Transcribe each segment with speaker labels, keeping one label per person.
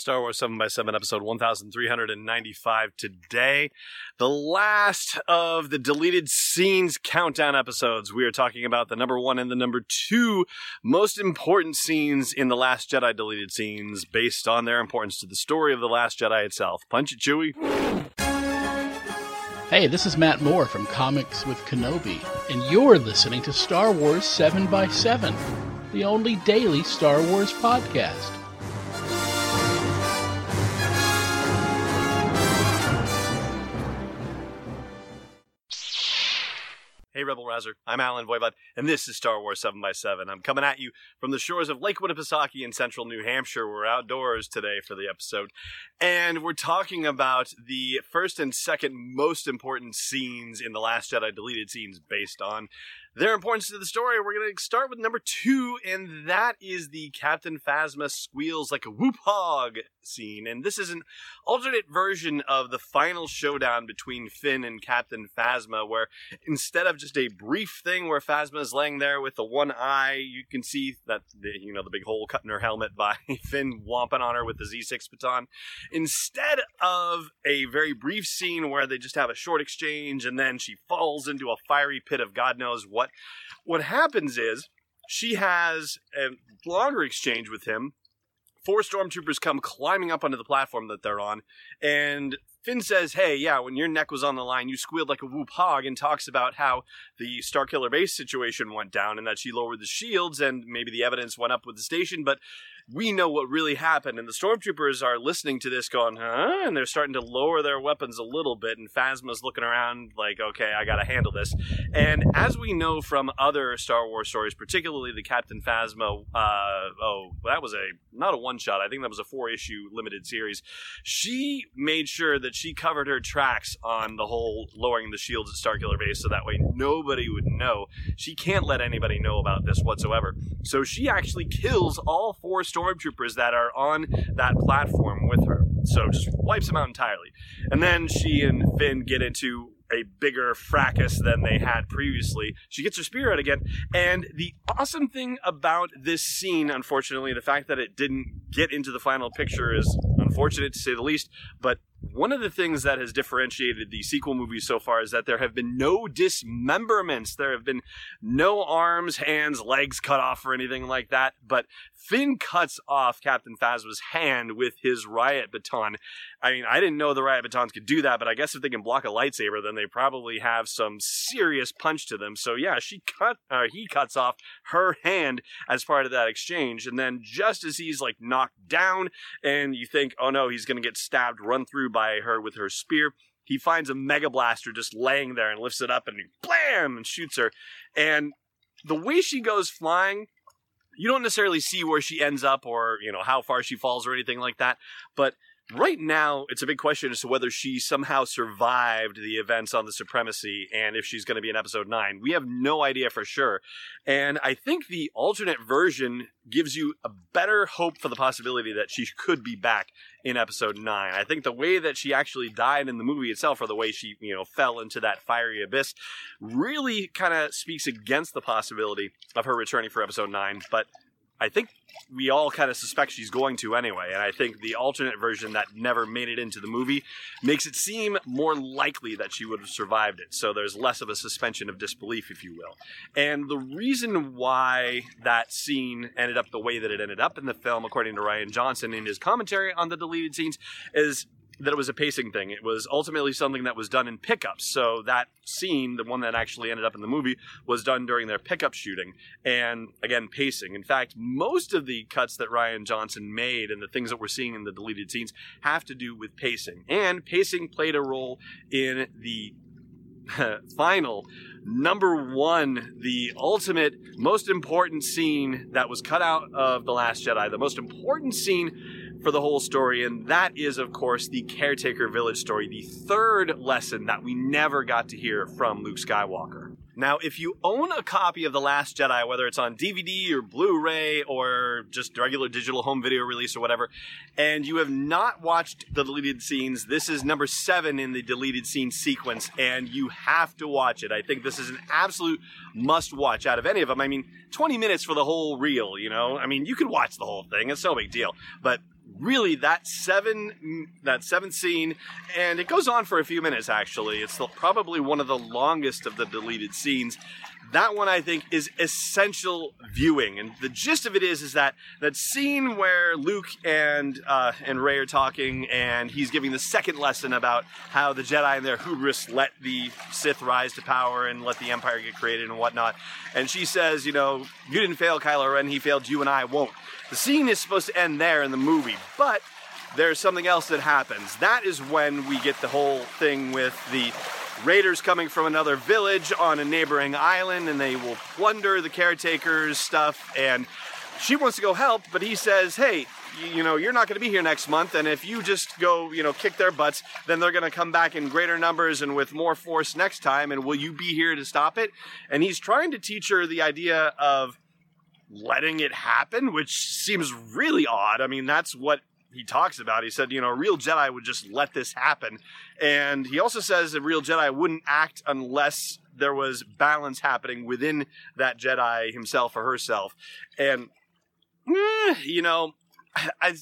Speaker 1: Star Wars 7 by 7 episode 1395 today. The last of the deleted scenes countdown episodes. We are talking about the number one and the number two most important scenes in The Last Jedi deleted scenes based on their importance to the story of The Last Jedi itself. Punch it, Chewie.
Speaker 2: Hey, this is Matt Moore from Comics with Kenobi, and you're listening to Star Wars 7 by 7 the only daily Star Wars podcast.
Speaker 1: I'm Allen Voivod, and this is Star Wars 7 by 7 I'm coming at you from the shores of Lake Winnipesaukee in central New Hampshire. We're outdoors today for the episode, and we're talking about the first and second most important scenes in The Last Jedi deleted scenes based on their importance to the story. We're going to start with number two, and that is the Captain Phasma squeals like a whoop hog scene. And this is an alternate version of the final showdown between Finn and Captain Phasma, where instead of just a brief thing where Phasma is laying there with the one eye, you can see that the, you know the big hole cut in her helmet by Finn whomping on her with the Z6 baton. Instead of a very brief scene where they just have a short exchange and then she falls into a fiery pit of God knows what what what happens is she has a longer exchange with him. Four stormtroopers come climbing up onto the platform that they're on, and Finn says, Hey, yeah, when your neck was on the line, you squealed like a whoop hog, and talks about how the Starkiller base situation went down and that she lowered the shields, and maybe the evidence went up with the station, but we know what really happened. And the stormtroopers are listening to this going, huh? And they're starting to lower their weapons a little bit. And Phasma's looking around like, okay, I got to handle this. And as we know from other Star Wars stories, particularly the Captain Phasma, uh, oh, that was a, not a one shot. I think that was a four issue limited series. She made sure that she covered her tracks on the whole lowering the shields at Starkiller Base so that way nobody would know. She can't let anybody know about this whatsoever. So she actually kills all four stormtroopers stormtroopers that are on that platform with her. So just wipes them out entirely. And then she and Finn get into a bigger fracas than they had previously. She gets her spear out again. And the awesome thing about this scene, unfortunately, the fact that it didn't get into the final picture is unfortunate to say the least. But one of the things that has differentiated the sequel movies so far is that there have been no dismemberments. There have been no arms, hands, legs cut off or anything like that. But Finn cuts off Captain Phasma's hand with his riot baton. I mean, I didn't know the riot batons could do that, but I guess if they can block a lightsaber, then they probably have some serious punch to them. So yeah, she cut, uh, he cuts off her hand as part of that exchange, and then just as he's like knocked down, and you think, oh no, he's gonna get stabbed, run through by her with her spear. He finds a mega blaster just laying there and lifts it up and blam and shoots her. And the way she goes flying you don't necessarily see where she ends up or you know how far she falls or anything like that but right now it's a big question as to whether she somehow survived the events on the supremacy and if she's going to be in episode 9 we have no idea for sure. And i think the alternate version gives you a better hope for the possibility that she could be back in episode 9 i think the way that she actually died in the movie itself or the way she you know fell into that fiery abyss really kind of speaks against the possibility of her returning for episode 9 but I think we all kind of suspect she's going to anyway, and I think the alternate version that never made it into the movie makes it seem more likely that she would have survived it. So there's less of a suspension of disbelief, if you will. And the reason why that scene ended up the way that it ended up in the film, according to Rian Johnson in his commentary on the deleted scenes, is that it was a pacing thing. It was ultimately something that was done in pickups. So that scene, the one that actually ended up in the movie, was done during their pickup shooting. And again, pacing. In fact, most of the cuts that Rian Johnson made and the things that we're seeing in the deleted scenes have to do with pacing. And pacing played a role in the final number one, the ultimate, most important scene that was cut out of The Last Jedi, the most important scene for the whole story, and that is, of course, the Caretaker Village story, the third lesson that we never got to hear from Luke Skywalker. Now, if you own a copy of The Last Jedi, whether it's on DVD or Blu ray or just regular digital home video release or whatever, and you have not watched the deleted scenes, this is number seven in the deleted scene sequence, and you have to watch it. I think this is an absolute must watch out of any of them. I mean, 20 minutes for the whole reel, you know? I mean, you can watch the whole thing, it's no big deal. But really that seven that seventh scene and it goes on for a few minutes actually it's the, probably one of the longest of the deleted scenes that one I think is essential viewing, and the gist of it is is that that scene where Luke and uh, and Rey are talking, and he's giving the second lesson about how the Jedi and their hubris let the Sith rise to power and let the Empire get created and whatnot. And she says, you know, you didn't fail Kylo Ren, he failed you, and I won't. The scene is supposed to end there in the movie, but there's something else that happens. That is when we get the whole thing with the raiders coming from another village on a neighboring island and they will plunder the caretaker's stuff and she wants to go help but he says hey you know you're not going to be here next month and if you just go you know kick their butts then they're going to come back in greater numbers and with more force next time and will you be here to stop it and he's trying to teach her the idea of letting it happen which seems really odd i mean that's what he talks about. He said, you know, a real Jedi would just let this happen. And he also says a real Jedi wouldn't act unless there was balance happening within that Jedi himself or herself. And, eh, you know, I,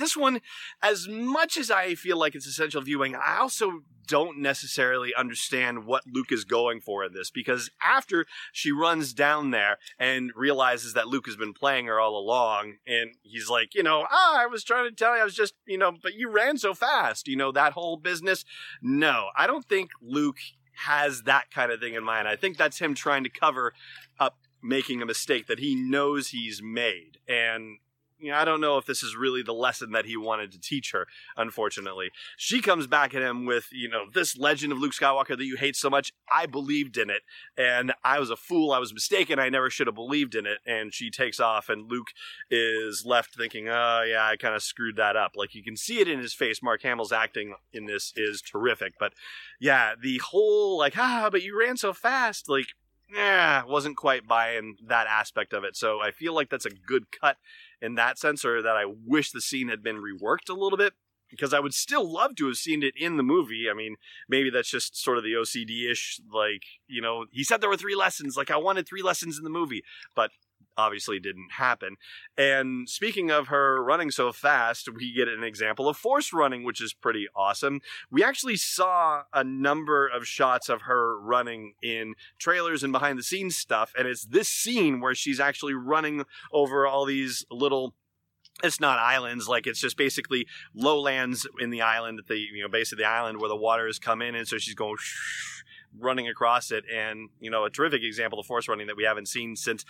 Speaker 1: this one, as much as I feel like it's essential viewing, I also don't necessarily understand what Luke is going for in this because after she runs down there and realizes that Luke has been playing her all along, and he's like, you know, ah, I was trying to tell you, I was just, you know, but you ran so fast, you know, that whole business. No, I don't think Luke has that kind of thing in mind. I think that's him trying to cover up making a mistake that he knows he's made. And you know, I don't know if this is really the lesson that he wanted to teach her, unfortunately. She comes back at him with, you know, this legend of Luke Skywalker that you hate so much. I believed in it, and I was a fool. I was mistaken. I never should have believed in it. And she takes off, and Luke is left thinking, oh, yeah, I kind of screwed that up. Like, you can see it in his face. Mark Hamill's acting in this is terrific. But yeah, the whole, like, ah, but you ran so fast. Like, yeah, wasn't quite buying that aspect of it. So I feel like that's a good cut in that sense, or that I wish the scene had been reworked a little bit because I would still love to have seen it in the movie. I mean, maybe that's just sort of the OCD ish, like, you know, he said there were three lessons. Like, I wanted three lessons in the movie, but obviously didn't happen. And speaking of her running so fast, we get an example of force running, which is pretty awesome. We actually saw a number of shots of her running in trailers and behind the scenes stuff, and it's this scene where she's actually running over all these little it's not islands like it's just basically lowlands in the island at the you know base of the island where the water has come in and so she's going running across it, and you know a terrific example of force running that we haven't seen since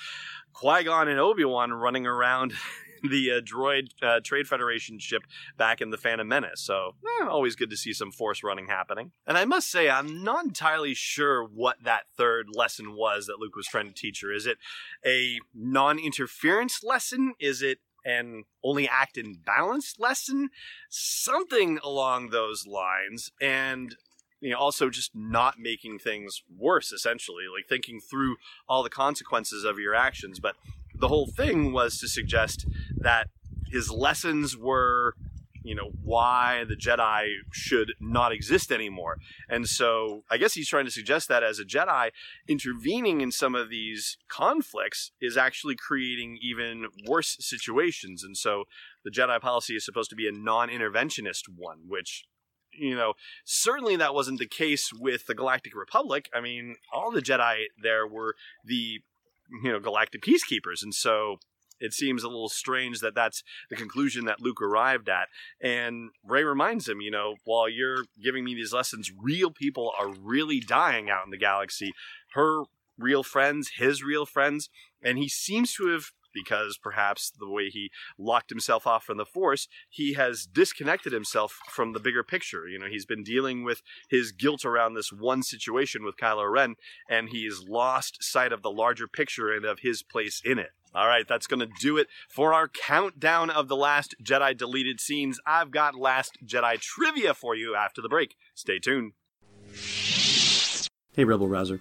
Speaker 1: Qui Gon and Obi Wan running around the uh, droid uh, Trade Federation ship back in the Phantom Menace. So eh, always good to see some force running happening. And I must say, I'm not entirely sure what that third lesson was that Luke was trying to teach her. Is it a non-interference lesson? Is it an only act in balance lesson? Something along those lines. And you know, also just not making things worse, essentially, like thinking through all the consequences of your actions. But the whole thing was to suggest that his lessons were, you know, why the Jedi should not exist anymore. And so I guess he's trying to suggest that as a Jedi, intervening in some of these conflicts is actually creating even worse situations. And so the Jedi policy is supposed to be a non interventionist one, which you know, certainly that wasn't the case with the Galactic Republic. I mean, all the Jedi there were the, you know, Galactic Peacekeepers. And so it seems a little strange that that's the conclusion that Luke arrived at. And Rey reminds him, you know, while you're giving me these lessons, real people are really dying out in the galaxy. Her real friends, his real friends. And he seems to have because perhaps the way he locked himself off from the Force, he has disconnected himself from the bigger picture. You know, he's been dealing with his guilt around this one situation with Kylo Ren, and he's lost sight of the larger picture and of his place in it. All right, that's going to do it for our countdown of the Last Jedi deleted scenes. I've got Last Jedi trivia for you after the break. Stay tuned.
Speaker 3: Hey, Rebel Rouser.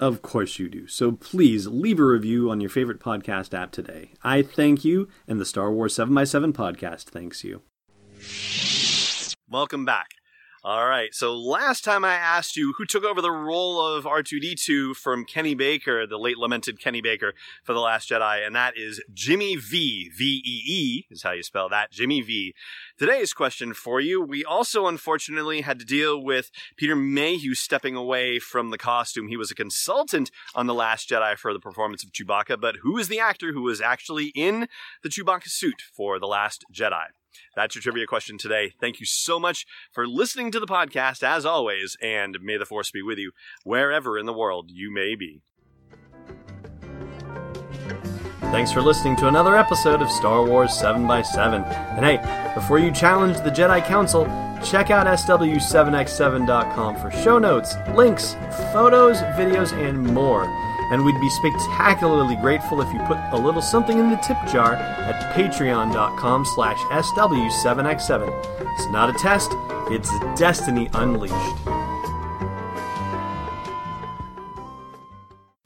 Speaker 1: Of course you do. So please leave a review on your favorite podcast app today. I thank you, and the Star Wars 7x7 podcast thanks you. Welcome back. All right. So last time I asked you who took over the role of R2D2 from Kenny Baker, the late lamented Kenny Baker for The Last Jedi, and that is Jimmy Vee. V E E is how you spell that. Jimmy Vee. Today's question for you. We also unfortunately had to deal with Peter Mayhew stepping away from the costume. He was a consultant on The Last Jedi for the performance of Chewbacca, but who is the actor who was actually in the Chewbacca suit for The Last Jedi? That's your trivia question today. Thank you so much for listening to the podcast, as always, and may the force be with you wherever in the world you may be. Thanks for listening to another episode of Star Wars 7x7. And hey, before you challenge the Jedi Council, check out SW7x7.com for show notes, links, photos, videos, and more and we'd be spectacularly grateful if you put a little something in the tip jar at patreon.com slash sw7x7. It's not a test, it's destiny unleashed.